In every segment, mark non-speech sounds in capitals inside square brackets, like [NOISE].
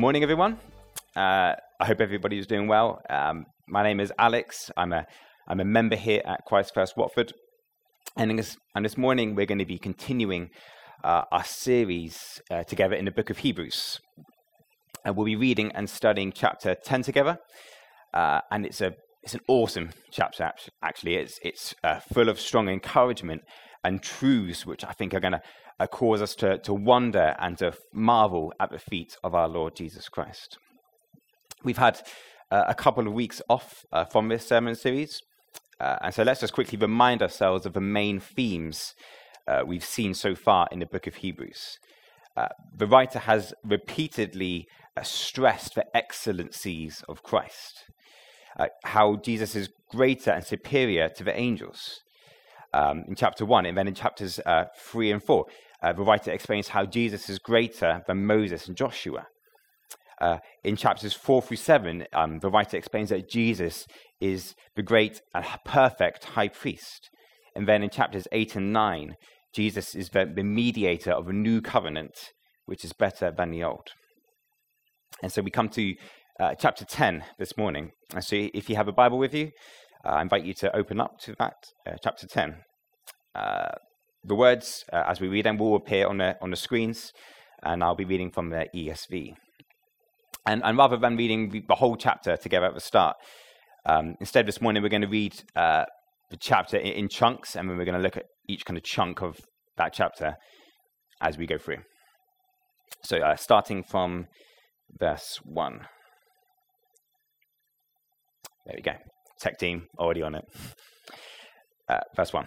morning, everyone. Uh, I hope everybody is doing well. Um, my name is Alex. I'm a, I'm a member here at Christ First Watford. And this, and this morning, we're going to be continuing uh, our series uh, together in the book of Hebrews. And we'll be reading and studying chapter 10 together. Uh, and it's, a, it's an awesome chapter, actually. It's, it's uh, full of strong encouragement and truths which I think are going to cause us to, to wonder and to marvel at the feet of our Lord Jesus Christ. We've had uh, a couple of weeks off uh, from this sermon series, uh, and so let's just quickly remind ourselves of the main themes uh, we've seen so far in the book of Hebrews. Uh, the writer has repeatedly stressed the excellencies of Christ, how Jesus is greater and superior to the angels. Um, in chapter 1, and then in chapters 3 and 4, uh, the writer explains how Jesus is greater than Moses and Joshua. Uh, in chapters 4 through 7, um, the writer explains that Jesus is the great and perfect high priest. And then in chapters 8 and 9, Jesus is the, the mediator of a new covenant, which is better than the old. And so we come to uh, chapter 10 this morning. And so if you have a Bible with you, uh, I invite you to open up to that, uh, chapter 10. The words, uh, as we read them, will appear on the, on the screens, and I'll be reading from the ESV. And, and rather than reading the whole chapter together at the start, um, instead this morning we're going to read uh, the chapter in, in chunks, and then we're going to look at each kind of chunk of that chapter as we go through. So, uh, starting from verse 1. There we go. Tech team already on it. [LAUGHS] Uh, verse 1.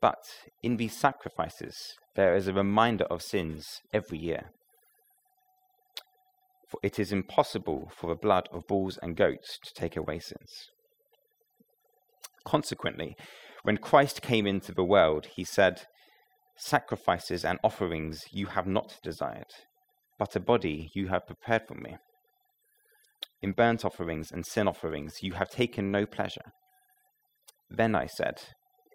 But in these sacrifices, there is a reminder of sins every year. For it is impossible for the blood of bulls and goats to take away sins. Consequently, when Christ came into the world, he said, Sacrifices and offerings you have not desired, but a body you have prepared for me. In burnt offerings and sin offerings you have taken no pleasure. Then I said,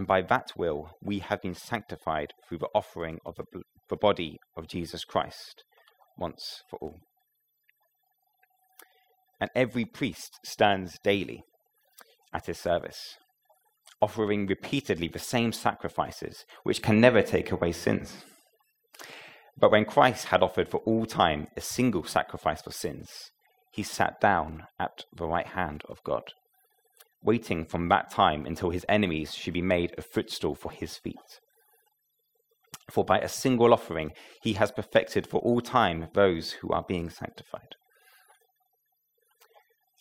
and by that will we have been sanctified through the offering of the, the body of Jesus Christ once for all. And every priest stands daily at his service, offering repeatedly the same sacrifices, which can never take away sins. But when Christ had offered for all time a single sacrifice for sins, he sat down at the right hand of God waiting from that time until his enemies should be made a footstool for his feet. For by a single offering he has perfected for all time those who are being sanctified.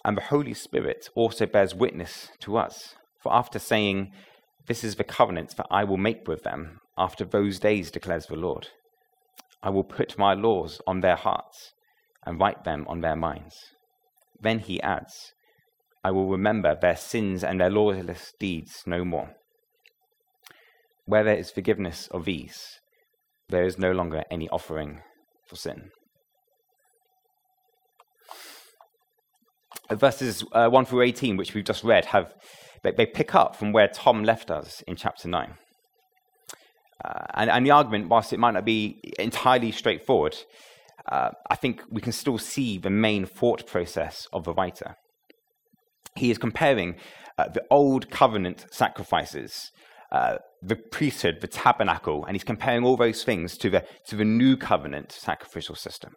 And the Holy Spirit also bears witness to us, for after saying, This is the covenant that I will make with them after those days, declares the Lord, I will put my laws on their hearts and write them on their minds. Then he adds, I will remember their sins and their lawless deeds no more. Where there is forgiveness of these, there is no longer any offering for sin. Verses uh, 1 through 18, which we've just read, have they, they pick up from where Tom left us in chapter 9. Uh, and, and, the argument, whilst it might not be entirely straightforward, uh, I think we can still see the main thought process of the writer he is comparing uh, the old covenant sacrifices, uh, the priesthood, the tabernacle, and he's comparing all those things to the, to the new covenant sacrificial system.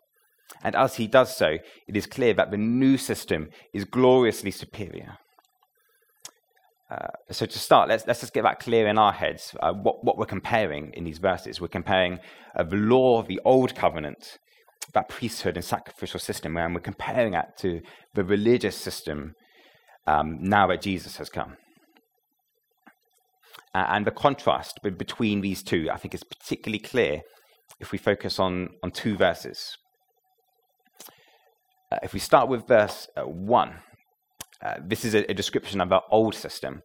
And as he does so, it is clear that the new system is gloriously superior. Uh, so to start, let's, let's just get that clear in our heads uh, what, what we're comparing in these verses. We're comparing uh, the law the old covenant, that priesthood and sacrificial system, and we're comparing that to the religious system um, now that Jesus has come. and the contrast between these two, I think, is particularly clear if we focus on, on two verses. Uh, if we start with verse uh, 1, uh, this is a, a, description of our old system.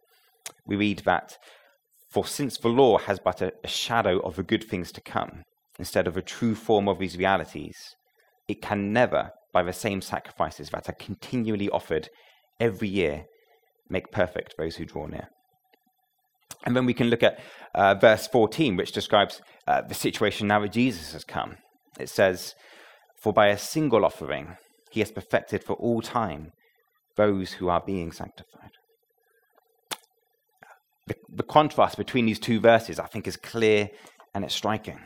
We read that, For since the law has but a, a shadow of the good things to come, instead of a true form of these realities, it can never, by the same sacrifices that are continually offered every year, make perfect those who draw near. And then we can look at uh, verse 14, which describes uh, the situation now that Jesus has come. It says, For by a single offering he has perfected for all time those who are being sanctified. The, the contrast between these two verses, I think, is clear and it's striking.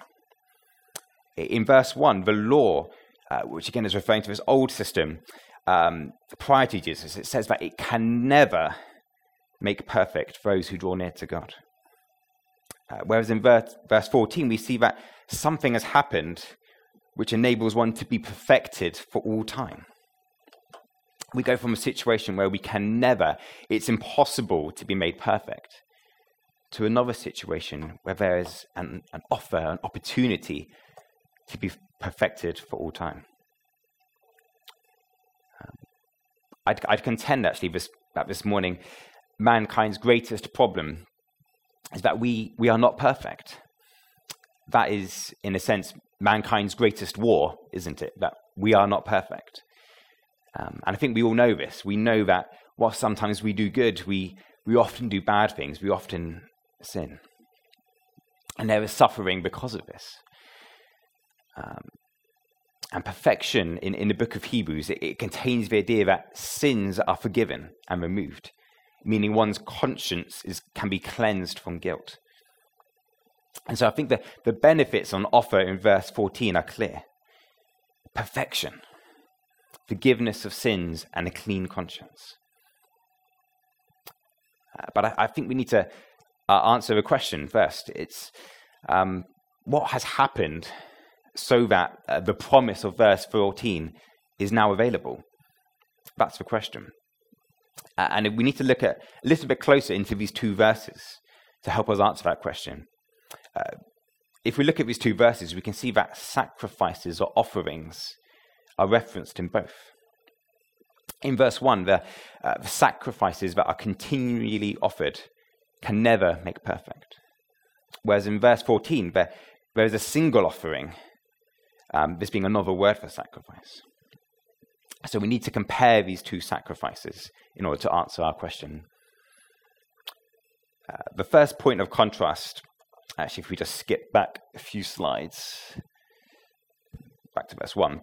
In verse 1, the law, uh, which again is referring to this old system um, prior to Jesus, it says that it can never make perfect those who draw near to God. Uh, whereas in verse, verse 14, we see that something has happened which enables one to be perfected for all time. We go from a situation where we can never, it's impossible to be made perfect, to another situation where there is an, an offer, an opportunity to be perfected for all time. I'd, I'd, contend actually this, that this morning mankind's greatest problem is that we, we are not perfect. That is, in a sense, mankind's greatest war, isn't it? That we are not perfect. Um, and I think we all know this. We know that while sometimes we do good, we, we often do bad things, we often sin. And there is suffering because of this. Um, and perfection in, in the book of Hebrews, it, it contains the idea that sins are forgiven and removed meaning one's conscience is, can be cleansed from guilt. And so I think the, the benefits on offer in verse 14 are clear perfection, forgiveness of sins, and a clean conscience. Uh, but I, I, think we need to uh, answer the question first. It's um, what has happened so that uh, the promise of verse 14 is now available? That's the question. Uh, and we need to look at a little bit closer into these two verses to help us answer that question. Uh, if we look at these two verses, we can see that sacrifices or offerings are referenced in both. In verse 1, the, uh, the sacrifices that are continually offered can never make perfect. Whereas in verse 14, there, there is a single offering, um, this being another word for sacrifice. So we need to compare these two sacrifices in order to answer our question. Uh, the first point of contrast, actually, if we just skip back a few slides, back to verse 1,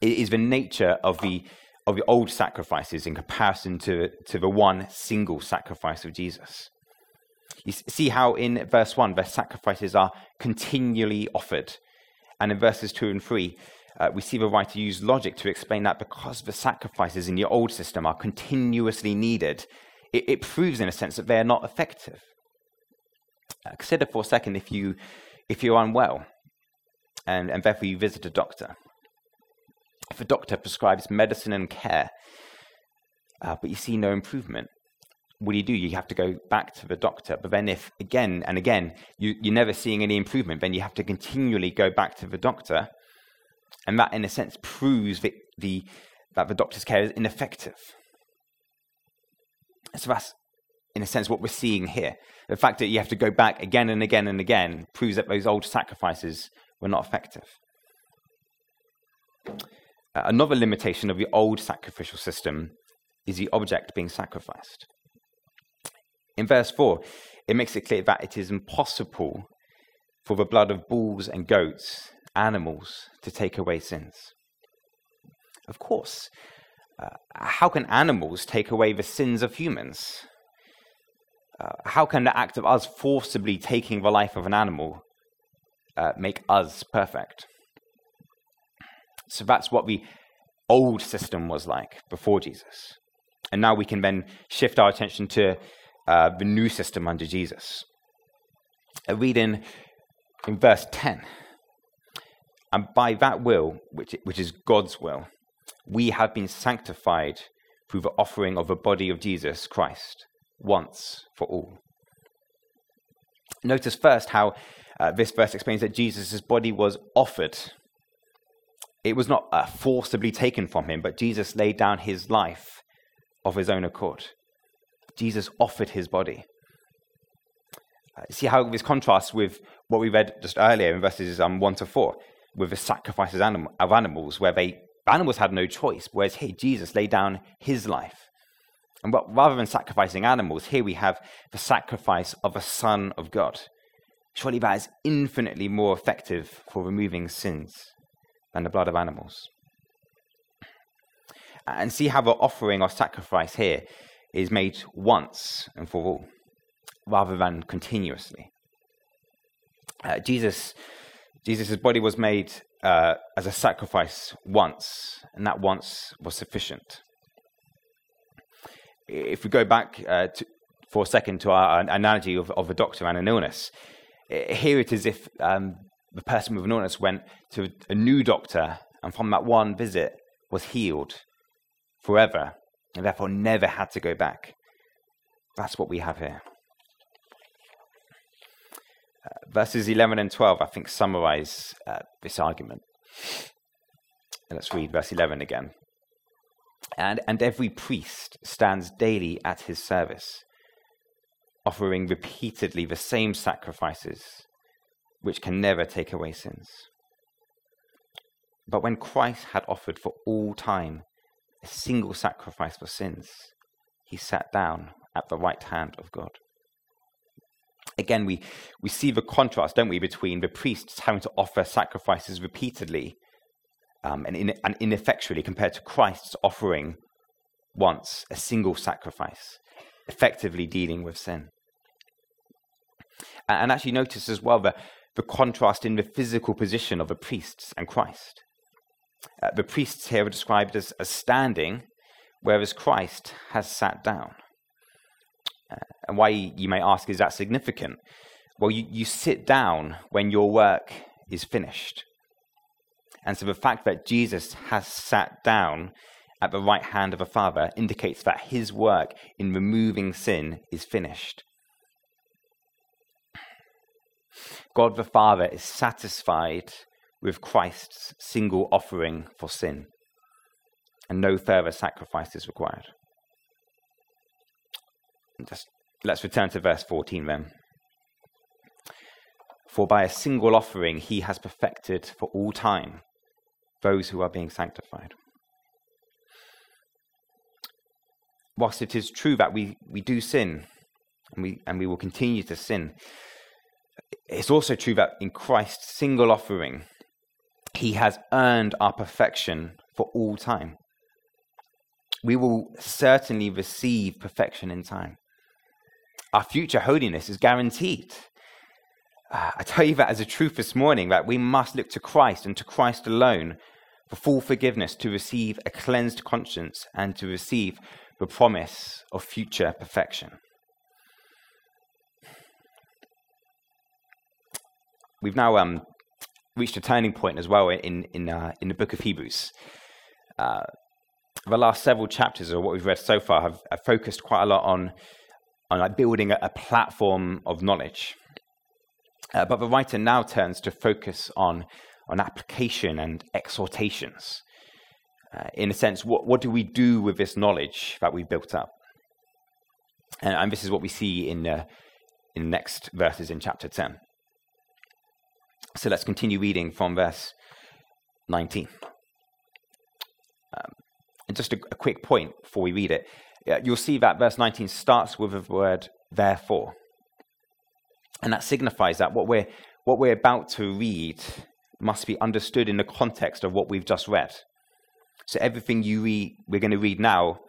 is the nature of the, of the old sacrifices in comparison to, to the one single sacrifice of Jesus. You see how in verse 1, the sacrifices are continually offered. And in verses 2 and 3, uh, we see the writer use logic to explain that because the sacrifices in the old system are continuously needed, it, it proves, in a sense, that they are not effective. Uh, consider for a second if, you, if you're unwell and, and therefore you visit a doctor. If a doctor prescribes medicine and care, uh, but you see no improvement, what do you do? You have to go back to the doctor. But then, if again and again you, you're never seeing any improvement, then you have to continually go back to the doctor and that, in a sense, proves that the, that the doctor's care is ineffective. So that's, in a sense, what we're seeing here. The fact that you have to go back again and again and again proves that those old sacrifices were not effective. Uh, another limitation of the old sacrificial system is the object being sacrificed. In verse 4, it makes it clear that it is impossible for the blood of bulls and goats animals to take away sins? Of course. Uh, how can animals take away the sins of humans? Uh, how can the act of us forcibly taking the life of an animal uh, make us perfect? So that's what the old system was like before Jesus. And now we can then shift our attention to uh, the new system under Jesus. I read in, in verse 10 And by that will, which, which is God's will, we have been sanctified through the offering of the body of Jesus Christ once for all. Notice first how uh, this verse explains that Jesus' body was offered. It was not uh, forcibly taken from him, but Jesus laid down his life of his own accord. Jesus offered his body. Uh, see how this contrasts with what we read just earlier in verses um, 1 to 4, with the sacrifices of animals, where they animals had no choice, whereas here Jesus laid down his life. And rather than sacrificing animals, here we have the sacrifice of a Son of God. Surely that is infinitely more effective for removing sins than the blood of animals. And see how the offering or sacrifice here is made once and for all, rather than continuously. Uh, Jesus, Jesus' body was made uh, as a sacrifice once, and that once was sufficient. If we go back uh, to, for a second to our analogy of, of a doctor and an illness, here it is if um, the person with an illness went to a new doctor and from that one visit was healed forever and therefore never had to go back. That's what we have here. Uh, verses 11 and 12, I think, summarize uh, this argument. let's read verse 11 again. And, and every priest stands daily at his service, offering repeatedly the same sacrifices, which can never take away sins. But when Christ had offered for all time a single sacrifice for sins, he sat down at the right hand of God. Again, we, we see the contrast, don't we, between the priests having to offer sacrifices repeatedly um, and, in, and ineffectually compared to Christ's offering once a single sacrifice, effectively dealing with sin. And, actually, notice as well the, the contrast in the physical position of the priests and Christ. Uh, the priests here are described as, as standing, whereas Christ has sat down. Uh, and why, you may ask, is that significant? Well, you, you sit down when your work is finished. And so the fact that Jesus has sat down at the right hand of the Father indicates that his work in removing sin is finished. God the Father is satisfied with Christ's single offering for sin, and no further sacrifice is required. Just, let's return to verse 14 then. For by a single offering he has perfected for all time those who are being sanctified. Whilst it is true that we, we do sin, and we, and we will continue to sin, it's also true that in Christ's single offering, he has earned our perfection for all time. We will certainly receive perfection in time. Our future holiness is guaranteed. Uh, I tell you that as a truth this morning that we must look to Christ and to Christ alone for full forgiveness to receive a cleansed conscience and to receive the promise of future perfection. We've now um, reached a turning point as well in in uh, in the book of Hebrews. Uh, the last several chapters of what we've read so far have, have focused quite a lot on on like building a, a platform of knowledge. Uh, but the writer now turns to focus on on application and exhortations. Uh, in a sense, what, what do we do with this knowledge that we've built up? And, and this is what we see in, uh, in the next verses in chapter 10. So let's continue reading from verse 19. Um, and just a, a, quick point before we read it. you'll see that verse 19 starts with the word therefore. And that signifies that what we're, what we're about to read must be understood in the context of what we've just read. So everything you read, we're going to read now,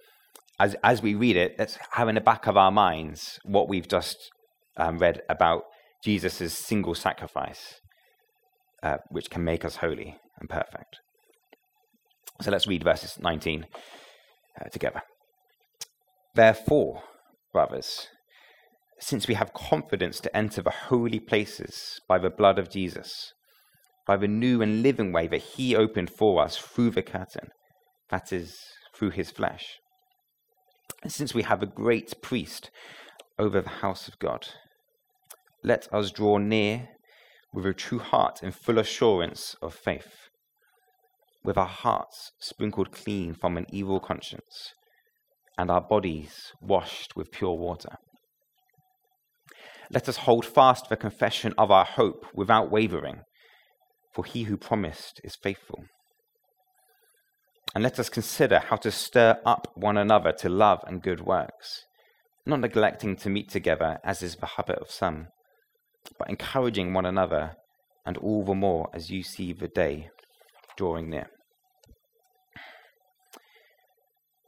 as, as we read it, let's have in the back of our minds what we've just um, read about Jesus' single sacrifice uh, which can make us holy and perfect. So let's read verses 19 uh, together. Therefore, brothers, since we have confidence to enter the holy places by the blood of Jesus, by the new and living way that he opened for us through the curtain, that is, through his flesh. And since we have a great priest over the house of God, let us draw near with a true heart and full assurance of faith, with our hearts sprinkled clean from an evil conscience, and our bodies washed with pure water. Let us hold fast the confession of our hope without wavering, for he who promised is faithful. And let us consider how to stir up one another to love and good works, not neglecting to meet together, as is the habit of some, but encouraging one another, and all the more as you see the day drawing near.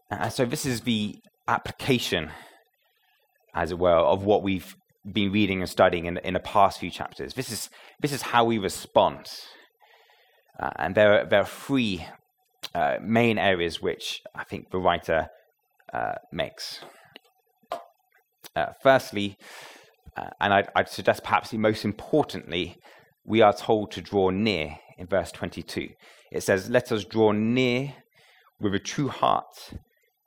And so, this is the application, as it were, of what we've been reading and studying in, in the past few chapters. This is, this is how we respond. Uh, and there are, there are three uh, main areas which I think the writer uh, makes. Uh, firstly, uh, and I'd, I'd, suggest perhaps most importantly, we are told to draw near in verse 22. It says, Let us draw near with a true heart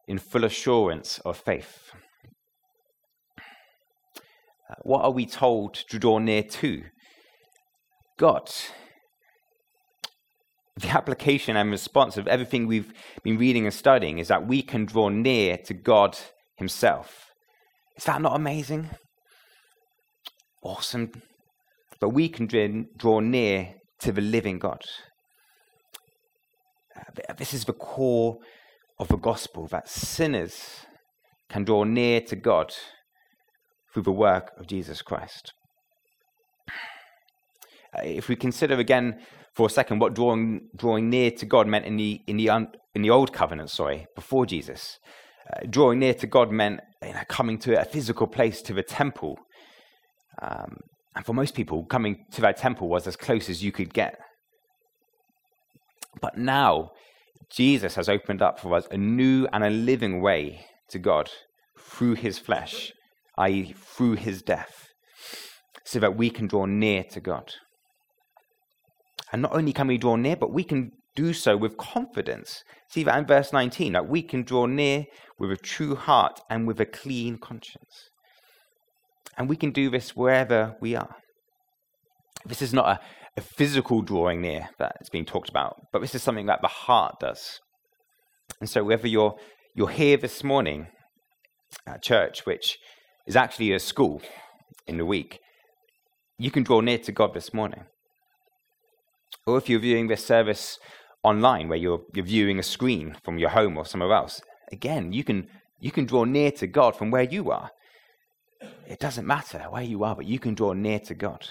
in full assurance of faith. Uh, what are we told to draw near to? God. The application and response of everything we've been reading and studying is that we can draw near to God Himself. Is that not amazing? Awesome. But we can draw near to the living God. Uh, this is the core of the gospel that sinners can draw near to God through the work of Jesus Christ. Uh, if we consider again for a second what drawing, drawing near to God meant in the, in the, un, in the old covenant, sorry, before Jesus, uh, drawing near to God meant you know, coming to a physical place, to the temple. Um, and for most people, coming to that temple was as close as you could get. But now, Jesus has opened up for us a new and a living way to God through his flesh i.e., through his death, so that we can draw near to God. And not only can we draw near, but we can do so with confidence. See that in verse 19, that we can draw near with a true heart and with a clean conscience. And we can do this wherever we are. This is not a, a physical drawing near that is being talked about, but this is something that the heart does. And so, whether you're, you're here this morning at church, which is actually a school in the week, you can draw near to God this morning. Or if you're viewing this service online, where you're, you're viewing a screen from your home or somewhere else, again, you can, you can draw near to God from where you are. It doesn't matter where you are, but you can draw near to God.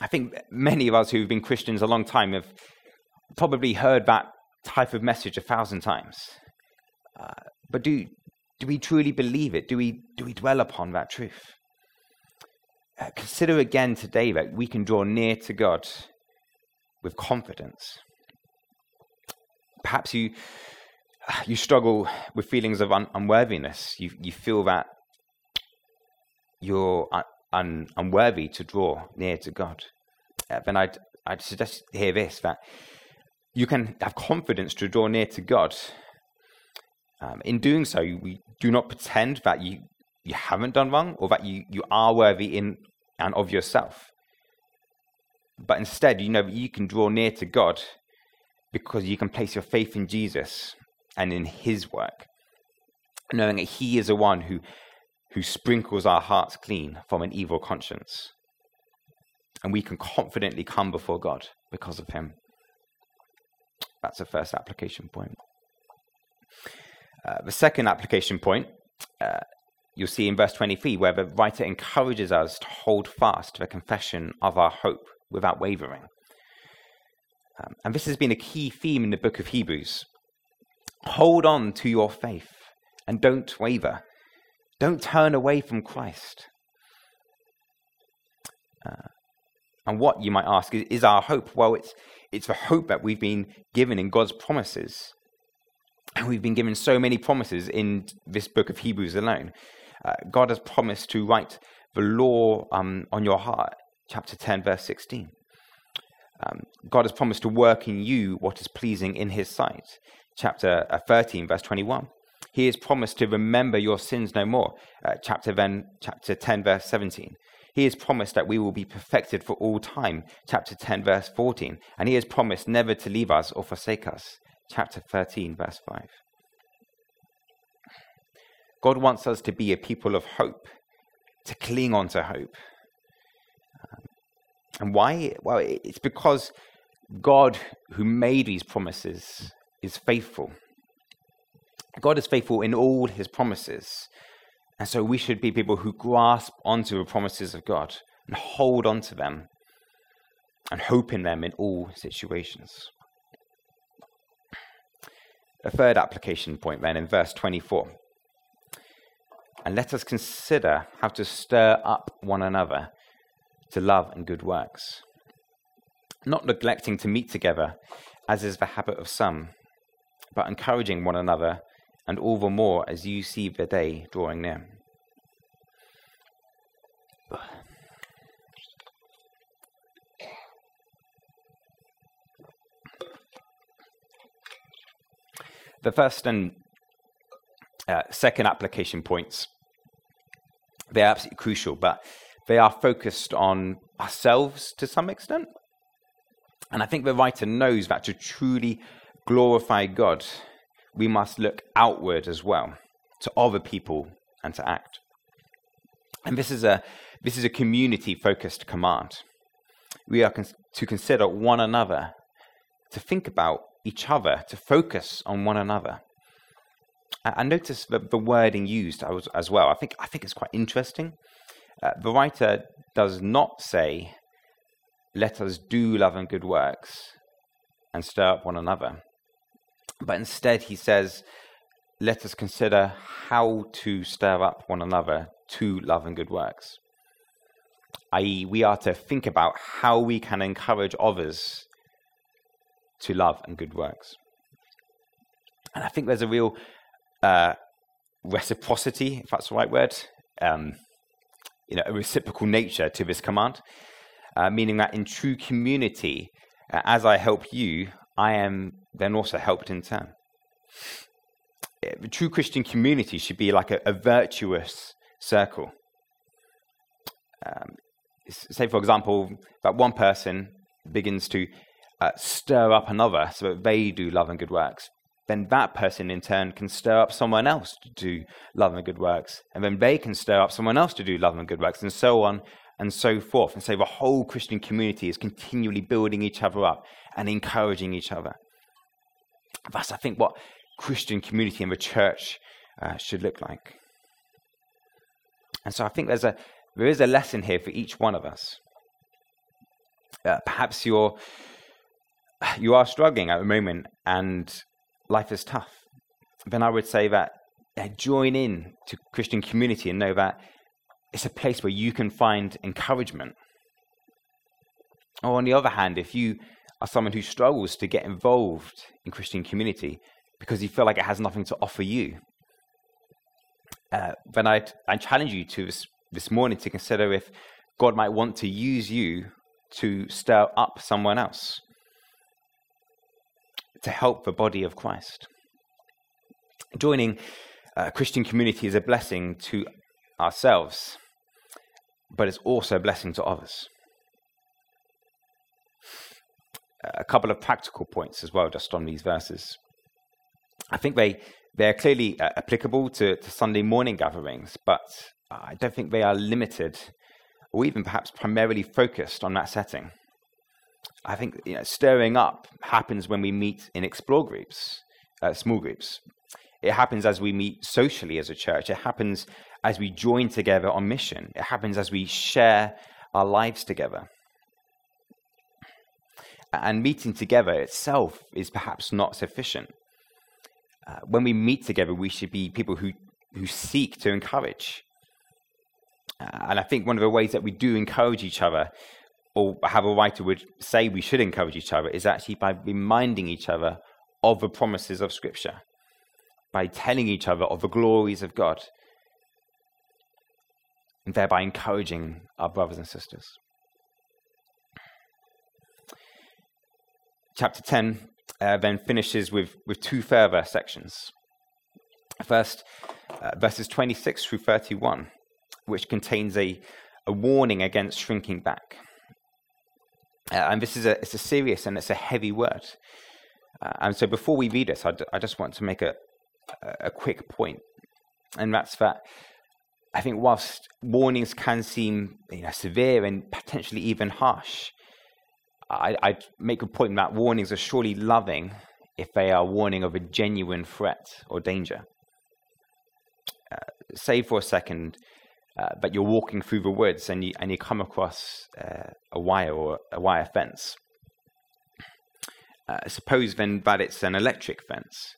I think many of us who've been Christians a long time have probably heard that type of message a thousand times. Uh, but do, do we truly believe it? Do we, do we dwell upon that truth? Uh, consider again today that we can draw near to God with confidence. Perhaps you, [SIGHS] you struggle with feelings of un- unworthiness. You, you feel that you're un- unworthy to draw near to God. Uh, then I'd, I'd suggest hear this that you can have confidence to draw near to God um, in doing so, we do not pretend that you, you haven't done wrong or that you, you are worthy in and of yourself. But instead, you know that you can draw near to God because you can place your faith in Jesus and in his work, knowing that he is the one who, who sprinkles our hearts clean from an evil conscience. And we can confidently come before God because of him. That's the first application point. Uh, the second application point uh, you'll see in verse 23, where the writer encourages us to hold fast to the confession of our hope without wavering. Um, and this has been a key theme in the book of Hebrews. Hold on to your faith and don't waver. Don't turn away from Christ. Uh, And what, you might ask, is, is our hope? Well, it's, it's the hope that we've been given in God's promises. And we've been given so many promises in this book of Hebrews alone. Uh, God has promised to write the law um, on your heart, chapter 10, verse 16. Um, God has promised to work in you what is pleasing in his sight, chapter uh, 13, verse 21. He has promised to remember your sins no more, uh, chapter, then, chapter 10, verse 17. He has promised that we will be perfected for all time, chapter 10, verse 14. And he has promised never to leave us or forsake us, chapter 13, verse 5. God wants us to be a people of hope, to cling on to hope. And why? Well, it's because God, who made these promises, is faithful. God is faithful in all his promises. And so we should be people who grasp onto the promises of God and hold on to them and hope in them in all situations. A third application point then in verse 24. And let us consider how to stir up one another to love and good works, not neglecting to meet together, as is the habit of some, but encouraging one another and all the more as you see the day drawing near. The first and uh, second application points, they're absolutely crucial, but they are focused on ourselves to some extent. And I think the writer knows that to truly glorify God, we must look outward as well to other people and to act. And this is a, this is a community focused command. We are cons- to consider one another, to think about each other, to focus on one another. I, noticed the, the wording used as well. I think, I think it's quite interesting. Uh, the writer does not say, let us do love and good works and stir up one another. But instead, he says, let us consider how to stir up one another to love and good works. I.e., we are to think about how we can encourage others to love and good works. And I think there's a real uh, reciprocity, if that's the right word, um, you know, a reciprocal nature to this command, uh, meaning that in true community, uh, as I help you, I am then also helped in turn. The true Christian community should be like a, a virtuous circle. Um, say, for example, that one person begins to uh, stir up another so that they do love and good works. Then that person in turn can stir up someone else to do love and good works. And then they can stir up someone else to do love and good works, and so on and so forth. And so the whole Christian community is continually building each other up and encouraging each other. That's, I think, what Christian community in the church uh, should look like. And so I think there's a, there is a lesson here for each one of us. Uh, perhaps you're, you are struggling at the moment and life is tough. Then I would say that uh, join in to Christian community and know that it's a place where you can find encouragement. Or on the other hand, if you are someone who struggles to get involved in Christian community because you feel like it has nothing to offer you, uh, then I, I challenge you to this, this morning to consider if God might want to use you to stir up someone else to help the body of Christ. Joining a Christian community is a blessing to ourselves, but it's also a blessing to others. A couple of practical points as well, just on these verses. I think they they're clearly uh, applicable to, to Sunday morning gatherings, but I don't think they are limited or even perhaps primarily focused on that setting. I think you know, stirring up happens when we meet in explore groups, uh, small groups. It happens as we meet socially as a church. It happens as we join together on mission. It happens as we share our lives together. And meeting together itself is perhaps not sufficient. Uh, when we meet together, we should be people who, who seek to encourage. Uh, and I think one of the ways that we do encourage each other or how a writer would say we should encourage each other, is actually by reminding each other of the promises of Scripture, by telling each other of the glories of God, and thereby encouraging our brothers and sisters. Chapter 10 uh, then finishes with, with two further sections. First, uh, verses 26 through 31, which contains a, a warning against shrinking back. Uh, and this is a, it's a serious and it's a heavy word. Uh, and so before we read this, I, d- I just want to make a, a quick point, and that's that I think whilst warnings can seem you know, severe and potentially even harsh, I, I'd make a point that warnings are surely loving if they are warning of a genuine threat or danger. Uh, say for a second uh, that you're walking through the woods and you, and you come across uh, a wire or a wire fence. Uh, suppose then that it's an electric fence.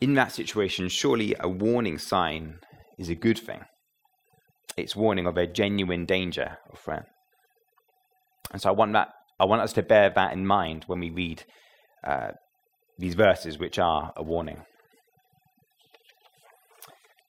In that situation, surely a warning sign is a good thing. It's warning of a genuine danger or threat. And so I want that I want us to bear that in mind when we read uh, these verses, which are a warning.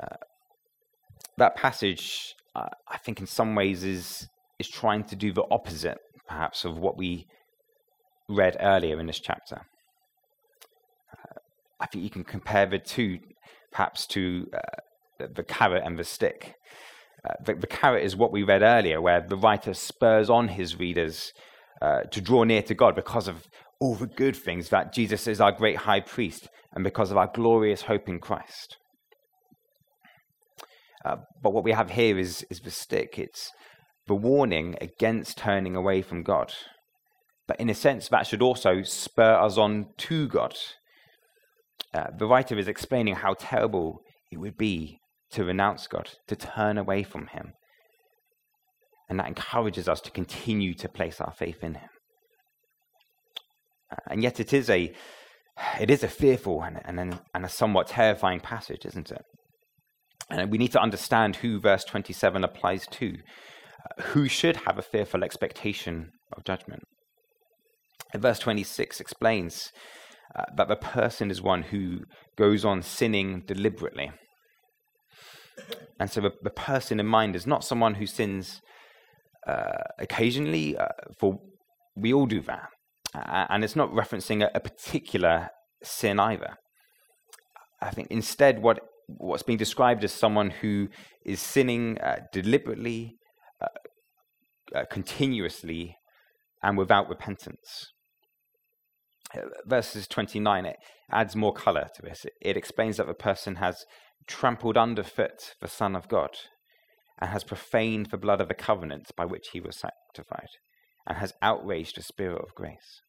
Uh, that passage, uh, I think, in some ways, is is trying to do the opposite, perhaps, of what we read earlier in this chapter. Uh, I think you can compare the two, perhaps, to uh, the carrot and the stick. Uh, the, the, carrot is what we read earlier, where the writer spurs on his readers uh, to draw near to God because of all the good things that Jesus is our great high priest and because of our glorious hope in Christ. Uh, but what we have here is, is the stick. It's the warning against turning away from God. But in a sense, that should also spur us on to God. Uh, the writer is explaining how terrible it would be to renounce God, to turn away from Him. And that encourages us to continue to place our faith in Him. Uh, and yet, it is a, it is a fearful and, and, and a somewhat terrifying passage, isn't it? And we need to understand who verse 27 applies to. Who should have a fearful expectation of judgment? And verse 26 explains uh, that the person is one who goes on sinning deliberately. And so the, the person in mind is not someone who sins uh, occasionally, uh, for we all do that. And it's not referencing a, a, particular sin either. I think instead, what what's being described as someone who is sinning uh, deliberately, uh, uh, continuously, and without repentance. Uh, verses 29, it adds more color to this. It, it explains that the person has trampled underfoot the Son of God and has profaned the blood of the covenant by which he was sanctified and has outraged the Spirit of grace.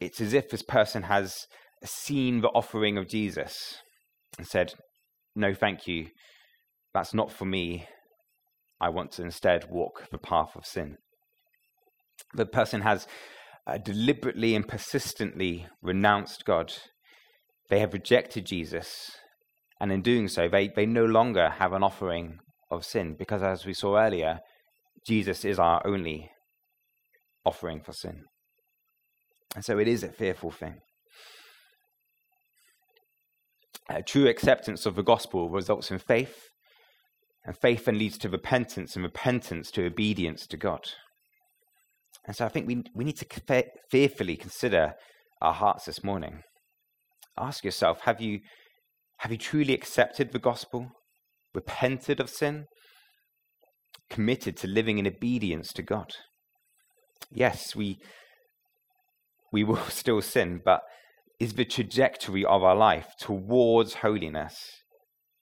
It's as if this person has seen the offering of Jesus and said, No, thank you. That's not for me. I want to instead walk the path of sin. The person has uh, deliberately and persistently renounced God. They have rejected Jesus. And in doing so, they, they no longer have an offering of sin because, as we saw earlier, Jesus is our only offering for sin. And so it is a fearful thing. Uh, true acceptance of the gospel results in faith, And faith then leads to repentance, and repentance to obedience to God. And so I think we, we need to fearfully consider our hearts this morning. Ask yourself have you, have you truly accepted the gospel, repented of sin, committed to living in obedience to God? Yes, we, we [LAUGHS] will still sin, but is the trajectory of our life towards holiness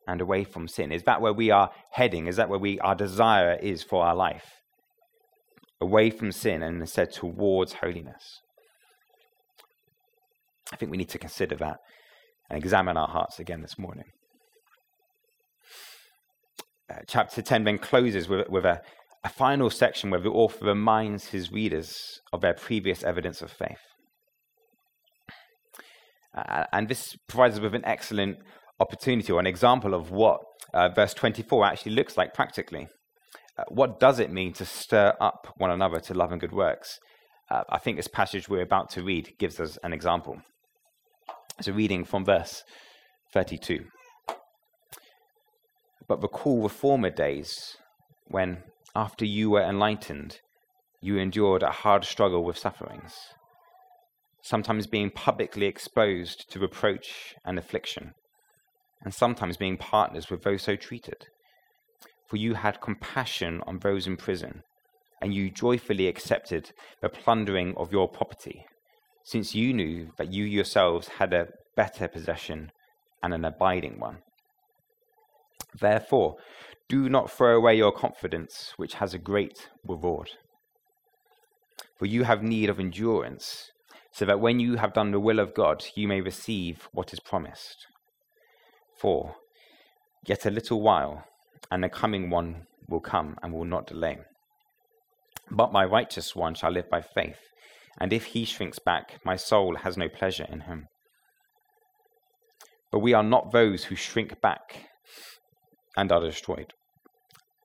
and away from sin? Is that where we are heading? Is that where we, our desire is for our life? Away from sin and instead towards holiness. I think we need to consider that and examine our hearts again this morning. Uh, chapter 10 then closes with, with a, a final section where the author reminds his readers of their previous evidence of faith. Uh, and this provides us with an excellent opportunity or an example of what uh, verse 24 actually looks like practically. Uh, what does it mean to stir up one another to love and good works? Uh, I think this passage we're about to read gives us an example. So, reading from verse 32. But recall the former days when, after you were enlightened, you endured a hard struggle with sufferings, sometimes being publicly exposed to reproach and affliction, and sometimes being partners with those so treated. For you had compassion on those in prison, and you joyfully accepted the plundering of your property since you knew that you yourselves had a better possession and an abiding one. Therefore, do not throw away your confidence, which has a great reward. For you have need of endurance, so that when you have done the will of God, you may receive what is promised. For yet a little while, and the coming one will come and will not delay. But my righteous one shall live by faith and if he shrinks back, my soul has no pleasure in him. But we are not those who shrink back and are destroyed,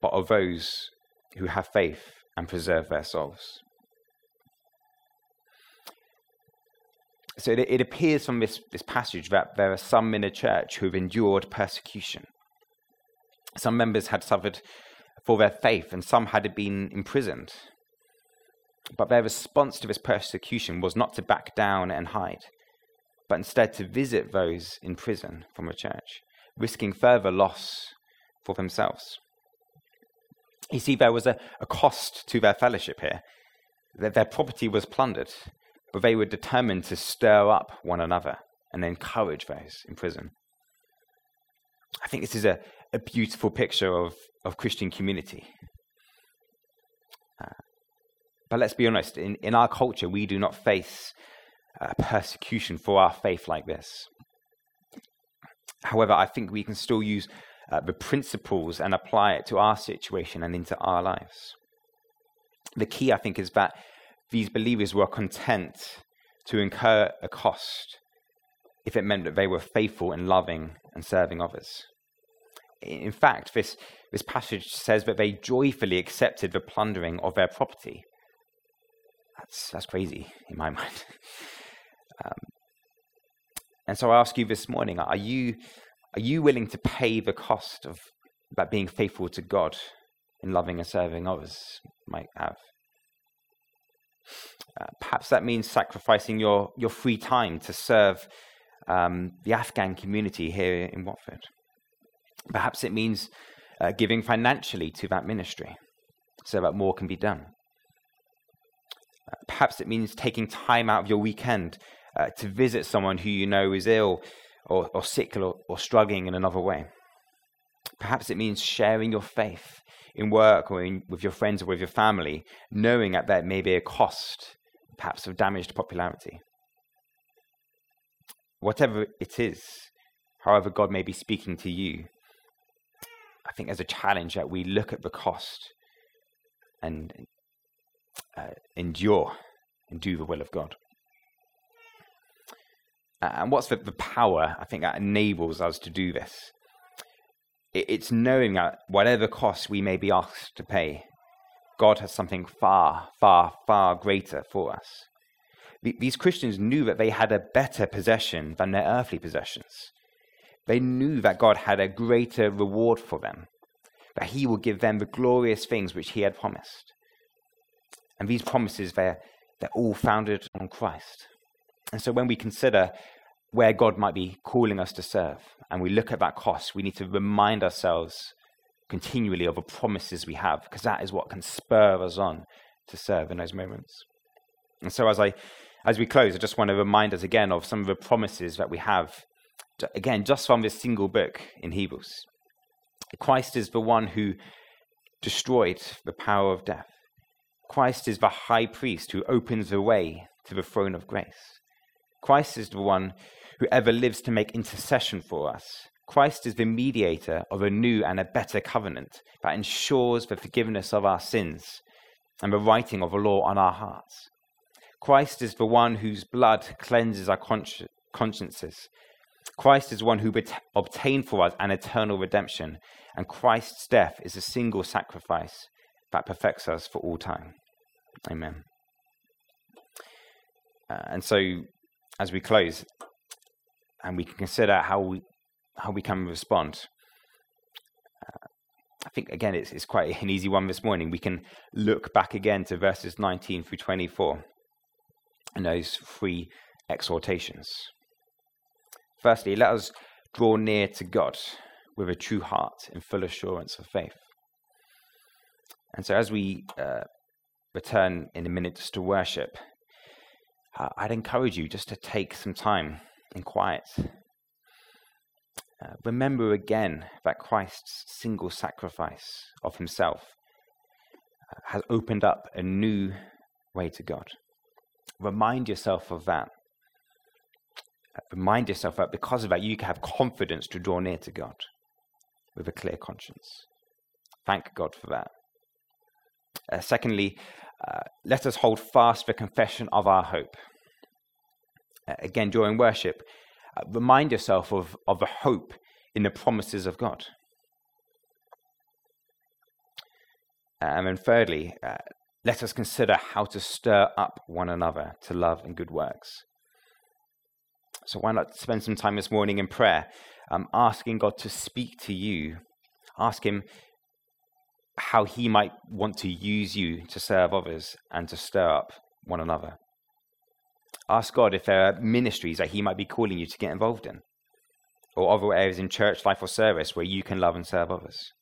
but are those who have faith and preserve their souls. So it, it appears from this, this passage that there are some in the church who have endured persecution. Some members had suffered for their faith, and some had been imprisoned. But their response to this persecution was not to back down and hide, but instead to visit those in prison from a church, risking further loss for themselves. You see, there was a, a cost to their fellowship here. Their property was plundered, but they were determined to stir up one another and encourage those in prison. I think this is a, a beautiful picture of, of Christian community. Uh, but let's be honest, in, in our culture, we do not face uh, persecution for our faith like this. However, I think we can still use uh, the principles and apply it to our situation and into our lives. The key, I think, is that these believers were content to incur a cost if it meant that they were faithful and loving and serving others. In fact, this, this passage says that they joyfully accepted the plundering of their property. That's, that's crazy in my [LAUGHS] mind. um, and so I ask you this morning are you, are you willing to pay the cost of that being faithful to God in loving and serving others might have? Uh, perhaps that means sacrificing your, your free time to serve um, the Afghan community here in Watford. Perhaps it means uh, giving financially to that ministry so that more can be done. Perhaps it means taking time out of your weekend uh, to visit someone who you know is ill or, or sick or, or struggling in another way. Perhaps it means sharing your faith in work or in, with your friends or with your family, knowing that there may be a cost, perhaps of damaged popularity. Whatever it is, however God may be speaking to you, I think there's a challenge that we look at the cost and uh, endure and do the will of God. Uh, and what's the, the power, I think, that enables us to do this? It, it's knowing that whatever cost we may be asked to pay, God has something far, far, far greater for us. these Christians knew that they had a better possession than their earthly possessions. They knew that God had a greater reward for them. that he would give them the glorious things which he had promised. And these promises, they're, they're all founded on Christ. And so when we consider where God might be calling us to serve, and we look at that cost, we need to remind ourselves continually of the promises we have, because that is what can spur us on to serve in those moments. And so as I as we close, I just want to remind us again of some of the promises that we have, again, just from this single book in Hebrews. Christ is the one who destroyed the power of death. Christ is the high priest who opens the way to the throne of grace. Christ is the one who ever lives to make intercession for us. Christ is the mediator of a new and a better covenant that ensures the forgiveness of our sins and the writing of a law on our hearts. Christ is the one whose blood cleanses our consci- consciences. Christ is one who obtained for us an eternal redemption, and Christ's death is a single sacrifice that perfects us for all time. Amen. Uh, and so, as we close, and we can consider how we how we can respond. Uh, I think again, it's it's quite an easy one this morning. We can look back again to verses 19 through 24 and those three exhortations. Firstly, let us draw near to God with a true heart in full assurance of faith. And so, as we uh, return in a minute just to worship, uh, I'd encourage you just to take some time in quiet. Uh, remember again that Christ's single sacrifice of himself uh, has opened up a new way to God. Remind yourself of that. Uh, remind yourself that because of that, you can have confidence to draw near to God with a clear conscience. Thank God for that. Uh, secondly, uh, let us hold fast the confession of our hope. Uh, again, during worship, uh, remind yourself of, of the hope in the promises of God. and then, thirdly, uh, let us consider how to stir up one another to love and good works. So, why not spend some time this morning in prayer, um, asking God to speak to you? Ask Him how He might want to use you to serve others and to stir up one another. Ask God if there are ministries that He might be calling you to get involved in, or other areas in church life or service where you can love and serve others.